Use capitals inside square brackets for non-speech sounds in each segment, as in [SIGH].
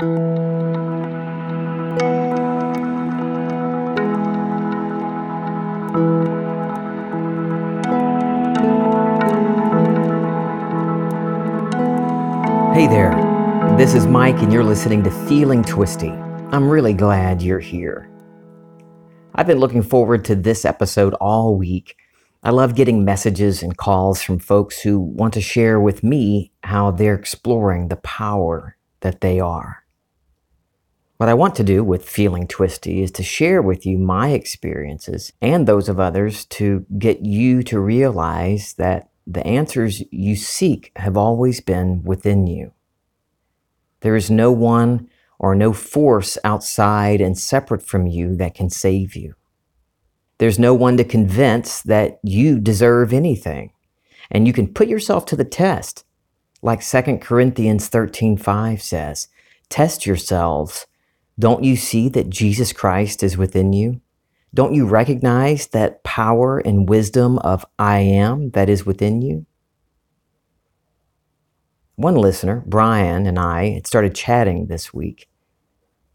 Hey there, this is Mike, and you're listening to Feeling Twisty. I'm really glad you're here. I've been looking forward to this episode all week. I love getting messages and calls from folks who want to share with me how they're exploring the power that they are. What I want to do with Feeling Twisty is to share with you my experiences and those of others to get you to realize that the answers you seek have always been within you. There is no one or no force outside and separate from you that can save you. There's no one to convince that you deserve anything. And you can put yourself to the test. Like 2 Corinthians 13:5 says, "Test yourselves. Don't you see that Jesus Christ is within you? Don't you recognize that power and wisdom of I am that is within you? One listener, Brian, and I had started chatting this week.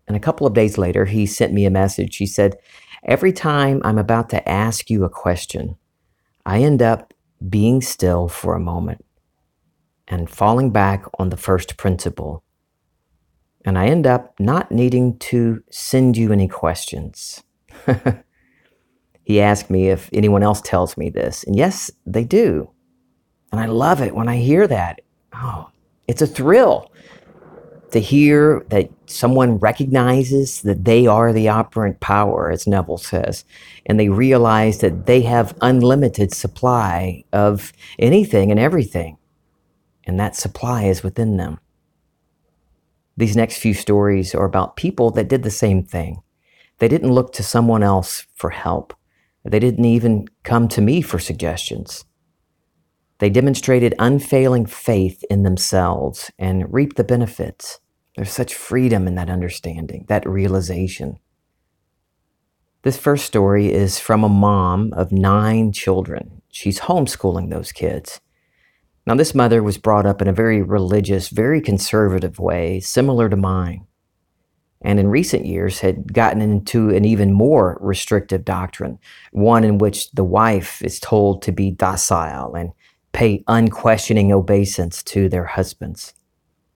And a couple of days later, he sent me a message. He said, Every time I'm about to ask you a question, I end up being still for a moment and falling back on the first principle. And I end up not needing to send you any questions. [LAUGHS] he asked me if anyone else tells me this. And yes, they do. And I love it when I hear that. Oh, it's a thrill to hear that someone recognizes that they are the operant power, as Neville says, and they realize that they have unlimited supply of anything and everything, and that supply is within them. These next few stories are about people that did the same thing. They didn't look to someone else for help. They didn't even come to me for suggestions. They demonstrated unfailing faith in themselves and reaped the benefits. There's such freedom in that understanding, that realization. This first story is from a mom of nine children. She's homeschooling those kids. Now, this mother was brought up in a very religious, very conservative way, similar to mine and in recent years had gotten into an even more restrictive doctrine, one in which the wife is told to be docile and pay unquestioning obeisance to their husbands.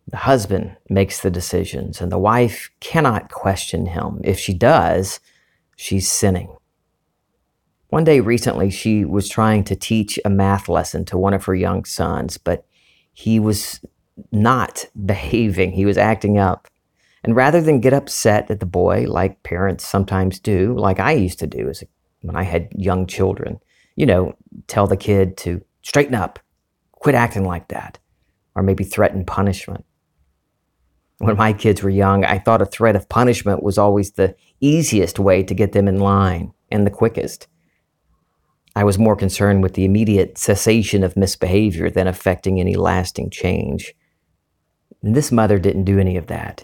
The husband makes the decisions, and the wife cannot question him. If she does, she's sinning. One day recently, she was trying to teach a math lesson to one of her young sons, but he was not [LAUGHS] behaving. He was acting up. And rather than get upset at the boy, like parents sometimes do, like I used to do as when I had young children, you know, tell the kid to straighten up, quit acting like that, or maybe threaten punishment. When my kids were young, I thought a threat of punishment was always the easiest way to get them in line and the quickest. I was more concerned with the immediate cessation of misbehavior than affecting any lasting change. And this mother didn't do any of that.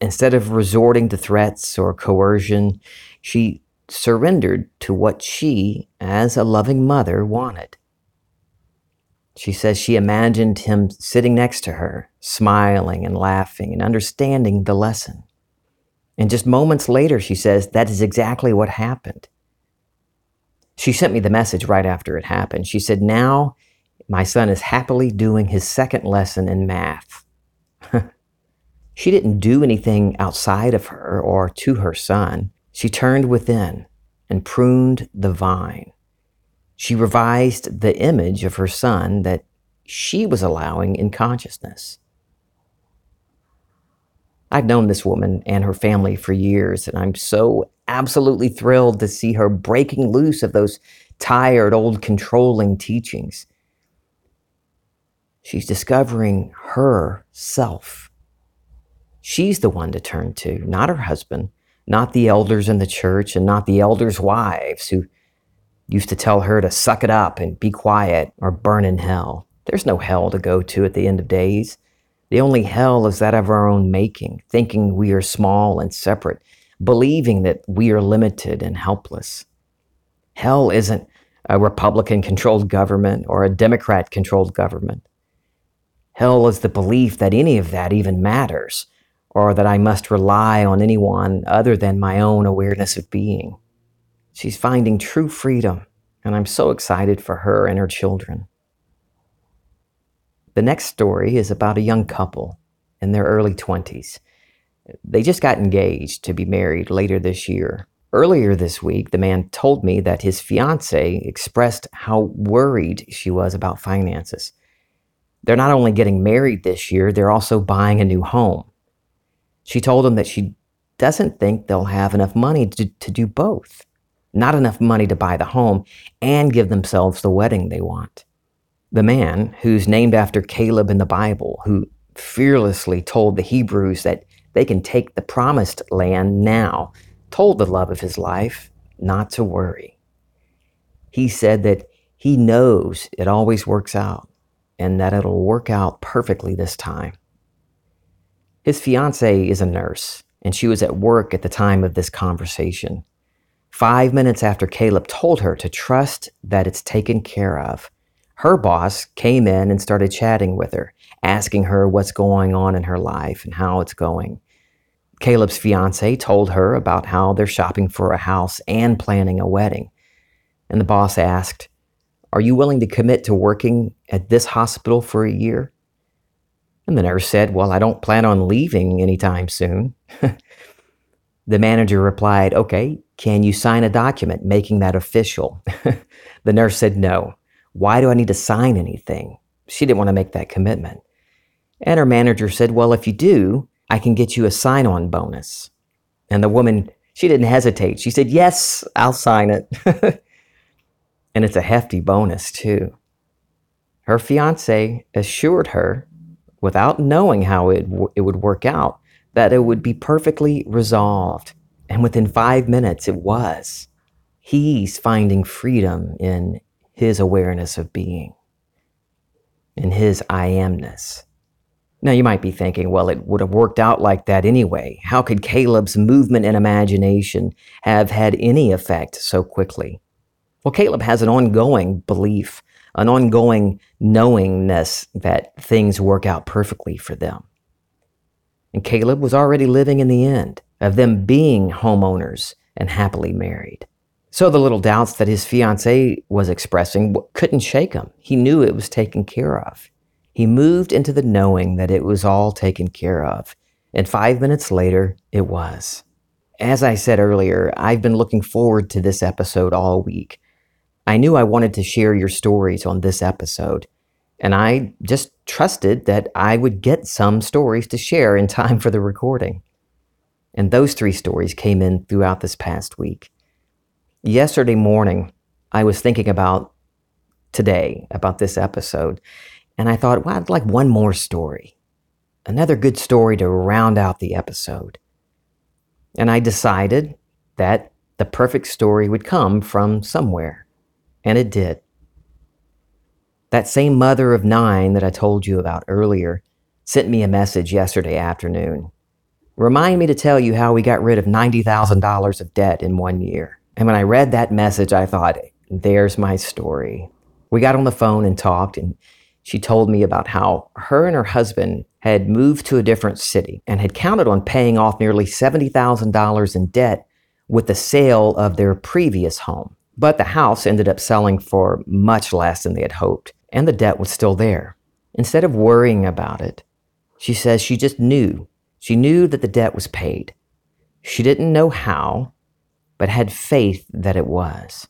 Instead of resorting to threats or coercion, she surrendered to what she, as a loving mother, wanted. She says she imagined him sitting next to her, smiling and laughing and understanding the lesson. And just moments later, she says that is exactly what happened. She sent me the message right after it happened. She said, Now my son is happily doing his second lesson in math. [LAUGHS] She didn't do anything outside of her or to her son. She turned within and pruned the vine. She revised the image of her son that she was allowing in consciousness. I've known this woman and her family for years, and I'm so absolutely thrilled to see her breaking loose of those tired, old, controlling teachings. She's discovering herself She's the one to turn to, not her husband, not the elders in the church, and not the elders' wives who used to tell her to suck it up and be quiet or burn in hell. There's no hell to go to at the end of days. The only hell is that of our own making, thinking we are small and separate, believing that we are limited and helpless. Hell isn't a Republican controlled government or a Democrat controlled government. Hell is the belief that any of that even matters or that I must rely on anyone other than my own awareness of being. She's finding true freedom, and I'm so excited for her and her children. The next story is about a young couple in their early 20s. They just got engaged to be married later this year. Earlier this week, the man told me that his fiance expressed how worried she was about finances. They're not only getting married this year, they're also buying a new home. She told him that she doesn't think they'll have enough money to, to do both. Not enough money to buy the home and give themselves the wedding they want. The man, who's named after Caleb in the Bible, who fearlessly told the Hebrews that they can take the promised land now, told the love of his life not to worry. He said that he knows it always works out and that it'll work out perfectly this time. His fiancee is a nurse, and she was at work at the time of this conversation. Five minutes after Caleb told her to trust that it's taken care of, her boss came in and started chatting with her, asking her what's going on in her life and how it's going. Caleb's fiance told her about how they're shopping for a house and planning a wedding. And the boss asked, Are you willing to commit to working at this hospital for a year? And the nurse said, Well, I don't plan on leaving anytime soon. [LAUGHS] the manager replied, Okay, can you sign a document making that official? [LAUGHS] the nurse said, No. Why do I need to sign anything? She didn't want to make that commitment. And her manager said, Well, if you do, I can get you a sign on bonus. And the woman, she didn't hesitate. She said, Yes, I'll sign it. [LAUGHS] and it's a hefty bonus, too. Her fiance assured her, without knowing how it, w- it would work out, that it would be perfectly resolved. And within five minutes, it was. He's finding freedom in his awareness of being, in his I amness. Now, you might be thinking, well, it would have worked out like that anyway. How could Caleb's movement and imagination have had any effect so quickly? Well, Caleb has an ongoing belief, an ongoing knowingness that things work out perfectly for them. And Caleb was already living in the end of them being homeowners and happily married. So the little doubts that his fiancee was expressing couldn't shake him. He knew it was taken care of. He moved into the knowing that it was all taken care of. And five minutes later, it was. As I said earlier, I've been looking forward to this episode all week. I knew I wanted to share your stories on this episode, and I just trusted that I would get some stories to share in time for the recording. And those three stories came in throughout this past week yesterday morning, I was thinking about today, about this episode, and I thought, well, I'd like one more story, another good story to round out the episode. And I decided that the perfect story would come from somewhere, and it did. That same mother of nine that I told you about earlier sent me a message yesterday afternoon. Remind me to tell you how we got rid of $90,000 of debt in one year. And when I read that message, I thought, there's my story. We got on the phone and talked, and she told me about how her and her husband had moved to a different city and had counted on paying off nearly $70,000 in debt with the sale of their previous home. But the house ended up selling for much less than they had hoped, and the debt was still there. Instead of worrying about it, she says she just knew. She knew that the debt was paid. She didn't know how, but had faith that it was.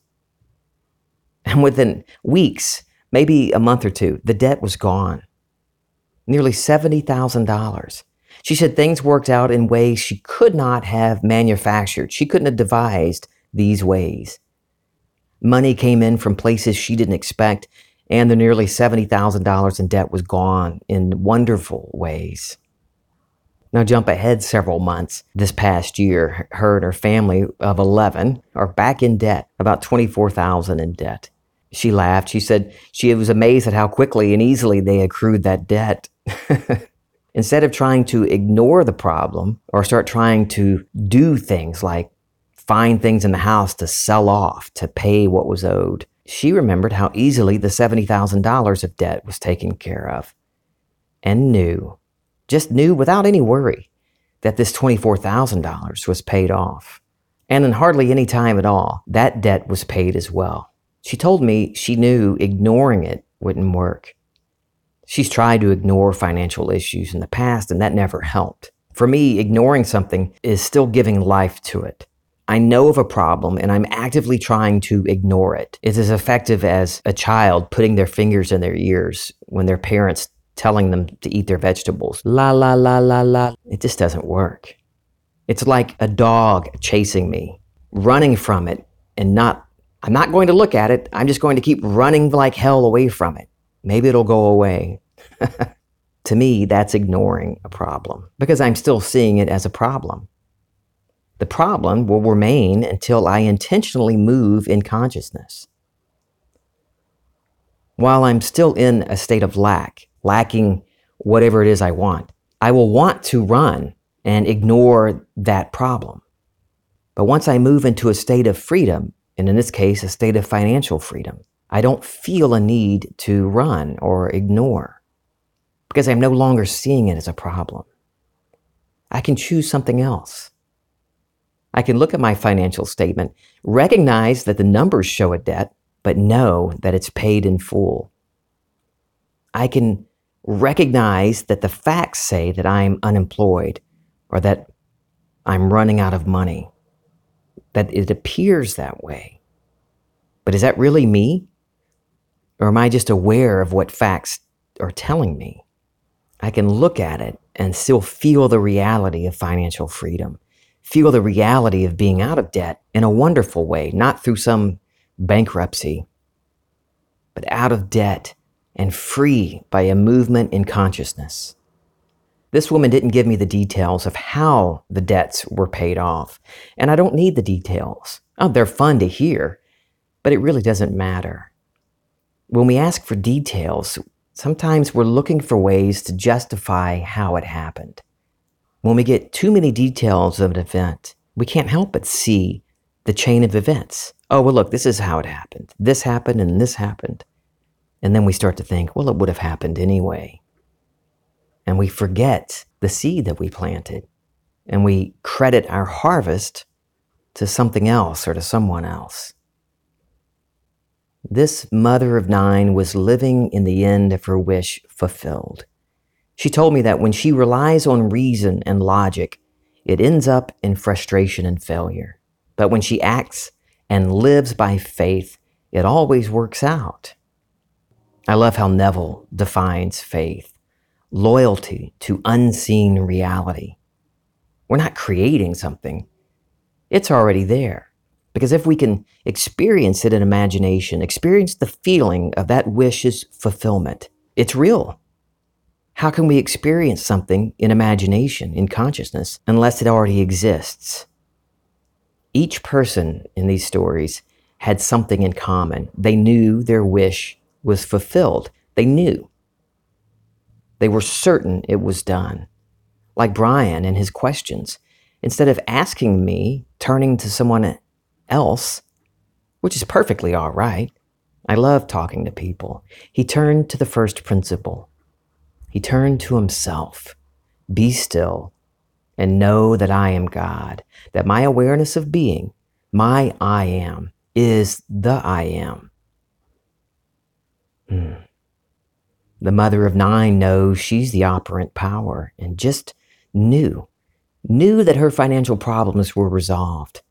And within weeks, maybe a month or two, the debt was gone. Nearly $70,000. She said things worked out in ways she could not have manufactured. She couldn't have devised these ways. Money came in from places she didn't expect, and the nearly $70,000 in debt was gone in wonderful ways. Now, jump ahead several months. This past year, her and her family of 11 are back in debt, about 24,000 in debt. She laughed. She said she was amazed at how quickly and easily they accrued that debt. [LAUGHS] Instead of trying to ignore the problem or start trying to do things like find things in the house to sell off to pay what was owed, she remembered how easily the $70,000 of debt was taken care of and knew just knew without any worry that this $24,000 was paid off. And in hardly any time at all, that debt was paid as well. She told me she knew ignoring it wouldn't work. She's tried to ignore financial issues in the past, and that never helped. For me, ignoring something is still giving life to it. I know of a problem and I'm actively trying to ignore it. It's as effective as a child putting their fingers in their ears when their parents telling them to eat their vegetables. La la la la la. It just doesn't work. It's like a dog chasing me, running from it and not I'm not going to look at it. I'm just going to keep running like hell away from it. Maybe it'll go away. [LAUGHS] to me, that's ignoring a problem because I'm still seeing it as a problem. The problem will remain until I intentionally move in consciousness. While I'm still in a state of lack, lacking whatever it is I want, I will want to run and ignore that problem. But once I move into a state of freedom, and in this case, a state of financial freedom, I don't feel a need to run or ignore because I'm no longer seeing it as a problem. I can choose something else. I can look at my financial statement, recognize that the numbers show a debt, but know that it's paid in full. I can recognize that the facts say that I'm unemployed or that I'm running out of money, that it appears that way. But is that really me? Or am I just aware of what facts are telling me? I can look at it and still feel the reality of financial freedom feel the reality of being out of debt in a wonderful way, not through some bankruptcy, but out of debt and free by a movement in consciousness. This woman didn't give me the details of how the debts were paid off, and I don't need the details. Oh, they're fun to hear, but it really doesn't matter. When we ask for details, sometimes we're looking for ways to justify how it happened. When we get too many details of an event, we can't help but see the chain of events. Oh, well, look, this is how it happened. This happened and this happened. And then we start to think, well, it would have happened anyway. And we forget the seed that we planted. And we credit our harvest to something else or to someone else. This mother of nine was living in the end of her wish fulfilled. She told me that when she relies on reason and logic, it ends up in frustration and failure. But when she acts and lives by faith, it always works out. I love how Neville defines faith loyalty to unseen reality. We're not creating something, it's already there. Because if we can experience it in imagination, experience the feeling of that wish's fulfillment, it's real. How can we experience something in imagination, in consciousness, unless it already exists? Each person in these stories had something in common. They knew their wish was fulfilled. They knew. They were certain it was done. Like Brian and his questions. Instead of asking me, turning to someone else, which is perfectly all right. I love talking to people. He turned to the first principle he turned to himself. Be still and know that I am God, that my awareness of being, my I am, is the I am. Hmm. The mother of nine knows she's the operant power and just knew, knew that her financial problems were resolved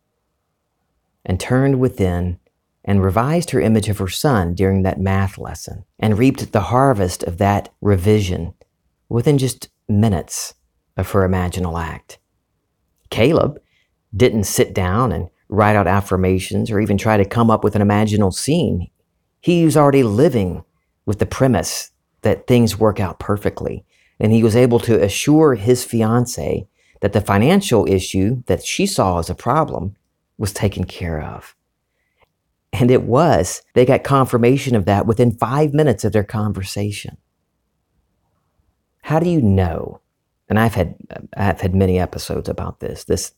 and turned within and revised her image of her son during that math lesson and reaped the harvest of that revision within just minutes of her imaginal act. Caleb didn't sit down and write out affirmations or even try to come up with an imaginal scene. He was already living with the premise that things work out perfectly. And he was able to assure his fiance that the financial issue that she saw as a problem was taken care of. And it was. They got confirmation of that within five minutes of their conversation. How do you know? And I've had I've had many episodes about this. This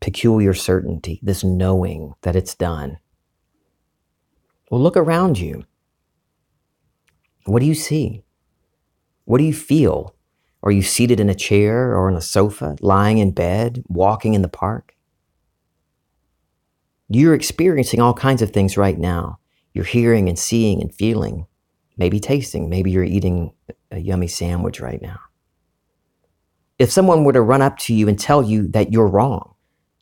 peculiar certainty, this knowing that it's done. Well, look around you. What do you see? What do you feel Are you seated in a chair or on a sofa, lying in bed, walking in the park? You're experiencing all kinds of things right now. You're hearing and seeing and feeling, maybe tasting. Maybe you're eating a yummy sandwich right now. If someone were to run up to you and tell you that you're wrong,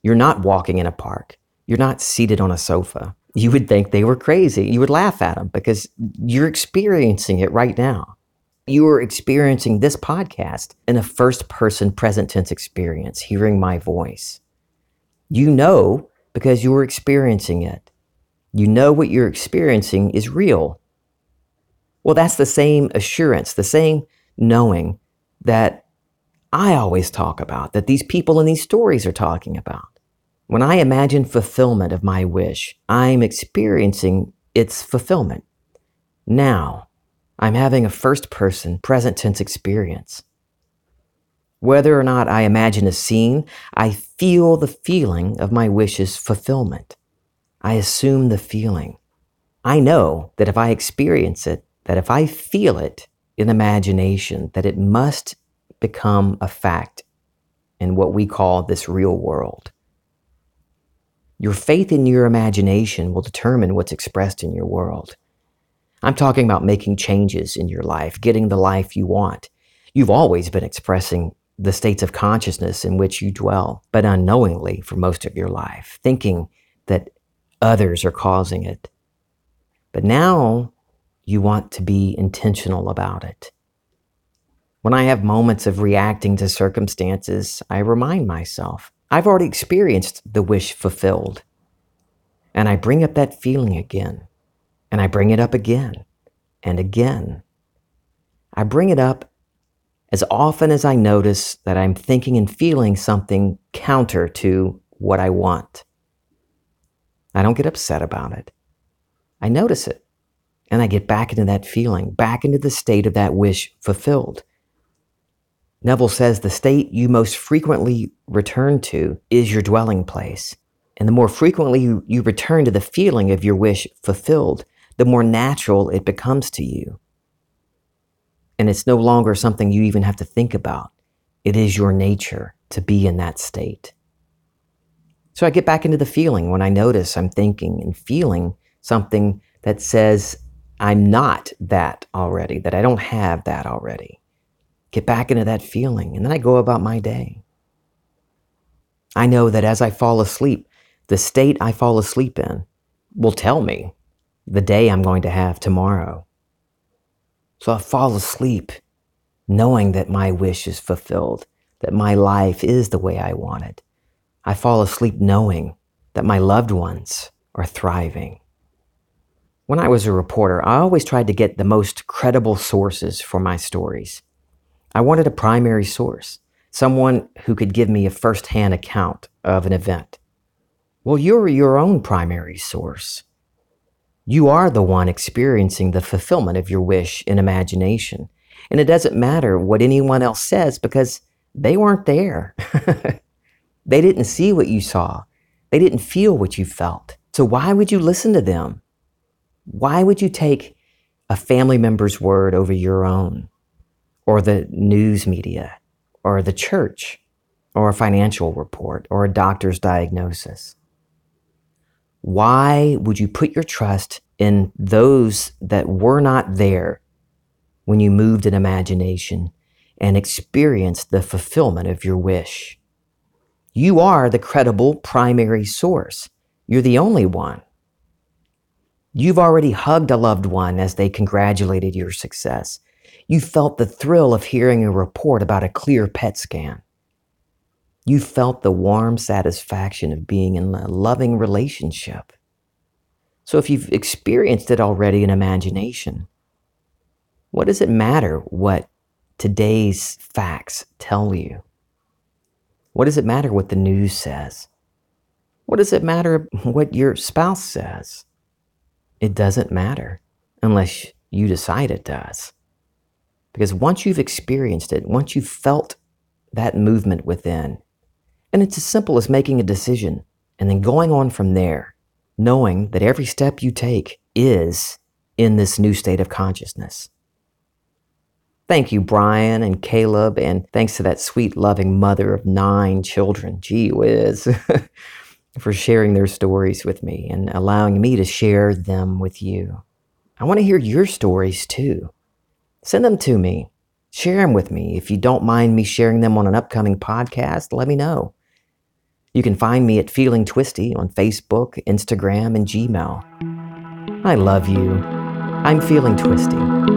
you're not walking in a park, you're not seated on a sofa, you would think they were crazy. You would laugh at them because you're experiencing it right now. You are experiencing this podcast in a first person present tense experience, hearing my voice. You know because you are experiencing it. You know what you're experiencing is real. Well, that's the same assurance, the same knowing that I always talk about, that these people in these stories are talking about. When I imagine fulfillment of my wish, I'm experiencing its fulfillment. Now, I'm having a first person, present tense experience. Whether or not I imagine a scene, I feel the feeling of my wish's fulfillment. I assume the feeling. I know that if I experience it, that if I feel it in imagination, that it must become a fact in what we call this real world. Your faith in your imagination will determine what's expressed in your world. I'm talking about making changes in your life, getting the life you want. You've always been expressing the states of consciousness in which you dwell, but unknowingly for most of your life, thinking that others are causing it. But now you want to be intentional about it. When I have moments of reacting to circumstances, I remind myself I've already experienced the wish fulfilled. And I bring up that feeling again. And I bring it up again and again. I bring it up as often as I notice that I'm thinking and feeling something counter to what I want. I don't get upset about it. I notice it. And I get back into that feeling, back into the state of that wish fulfilled. Neville says the state you most frequently return to is your dwelling place. And the more frequently you, you return to the feeling of your wish fulfilled, the more natural it becomes to you. And it's no longer something you even have to think about. It is your nature to be in that state. So I get back into the feeling when I notice I'm thinking and feeling something that says I'm not that already, that I don't have that already get back into that feeling, and then I go about my day. I know that as I fall asleep, the state I fall asleep in will tell me the day I'm going to have tomorrow. So I fall asleep knowing that my wish is fulfilled, that my life is the way I want it. I fall asleep knowing that my loved ones are thriving. When I was a reporter, I always tried to get the most credible sources for my stories. I wanted a primary source, someone who could give me a firsthand account of an event. Well, you're your own primary source. You are the one experiencing the fulfillment of your wish in imagination. And it doesn't matter what anyone else says because they weren't there. [LAUGHS] they didn't see what you saw. They didn't feel what you felt. So why would you listen to them? Why would you take a family member's word over your own? Or the news media or the church or a financial report or a doctor's diagnosis? Why would you put your trust in those that were not there when you moved in imagination and experienced the fulfillment of your wish? You are the credible primary source. You're the only one. You've already hugged a loved one as they congratulated your success. You felt the thrill of hearing a report about a clear PET scan. You felt the warm satisfaction of being in a loving relationship. So if you've experienced it already in imagination, what does it matter what today's facts tell you? What does it matter what the news says? What does it matter [LAUGHS] what your spouse says? It doesn't matter unless you decide it does. Because once you've experienced it, once you've felt that movement within, and it's as simple as making a decision and then going on from there, knowing that every step you take is in this new state of consciousness. Thank you, Brian and Caleb, and thanks to that sweet, loving mother of nine children, gee whiz, [LAUGHS] for sharing their stories with me and allowing me to share them with you. I want to hear your stories too. Send them to me. Share them with me. If you don't mind me sharing them on an upcoming podcast, let me know. You can find me at Feeling Twisty on Facebook, Instagram, and Gmail. I love you. I'm feeling twisty.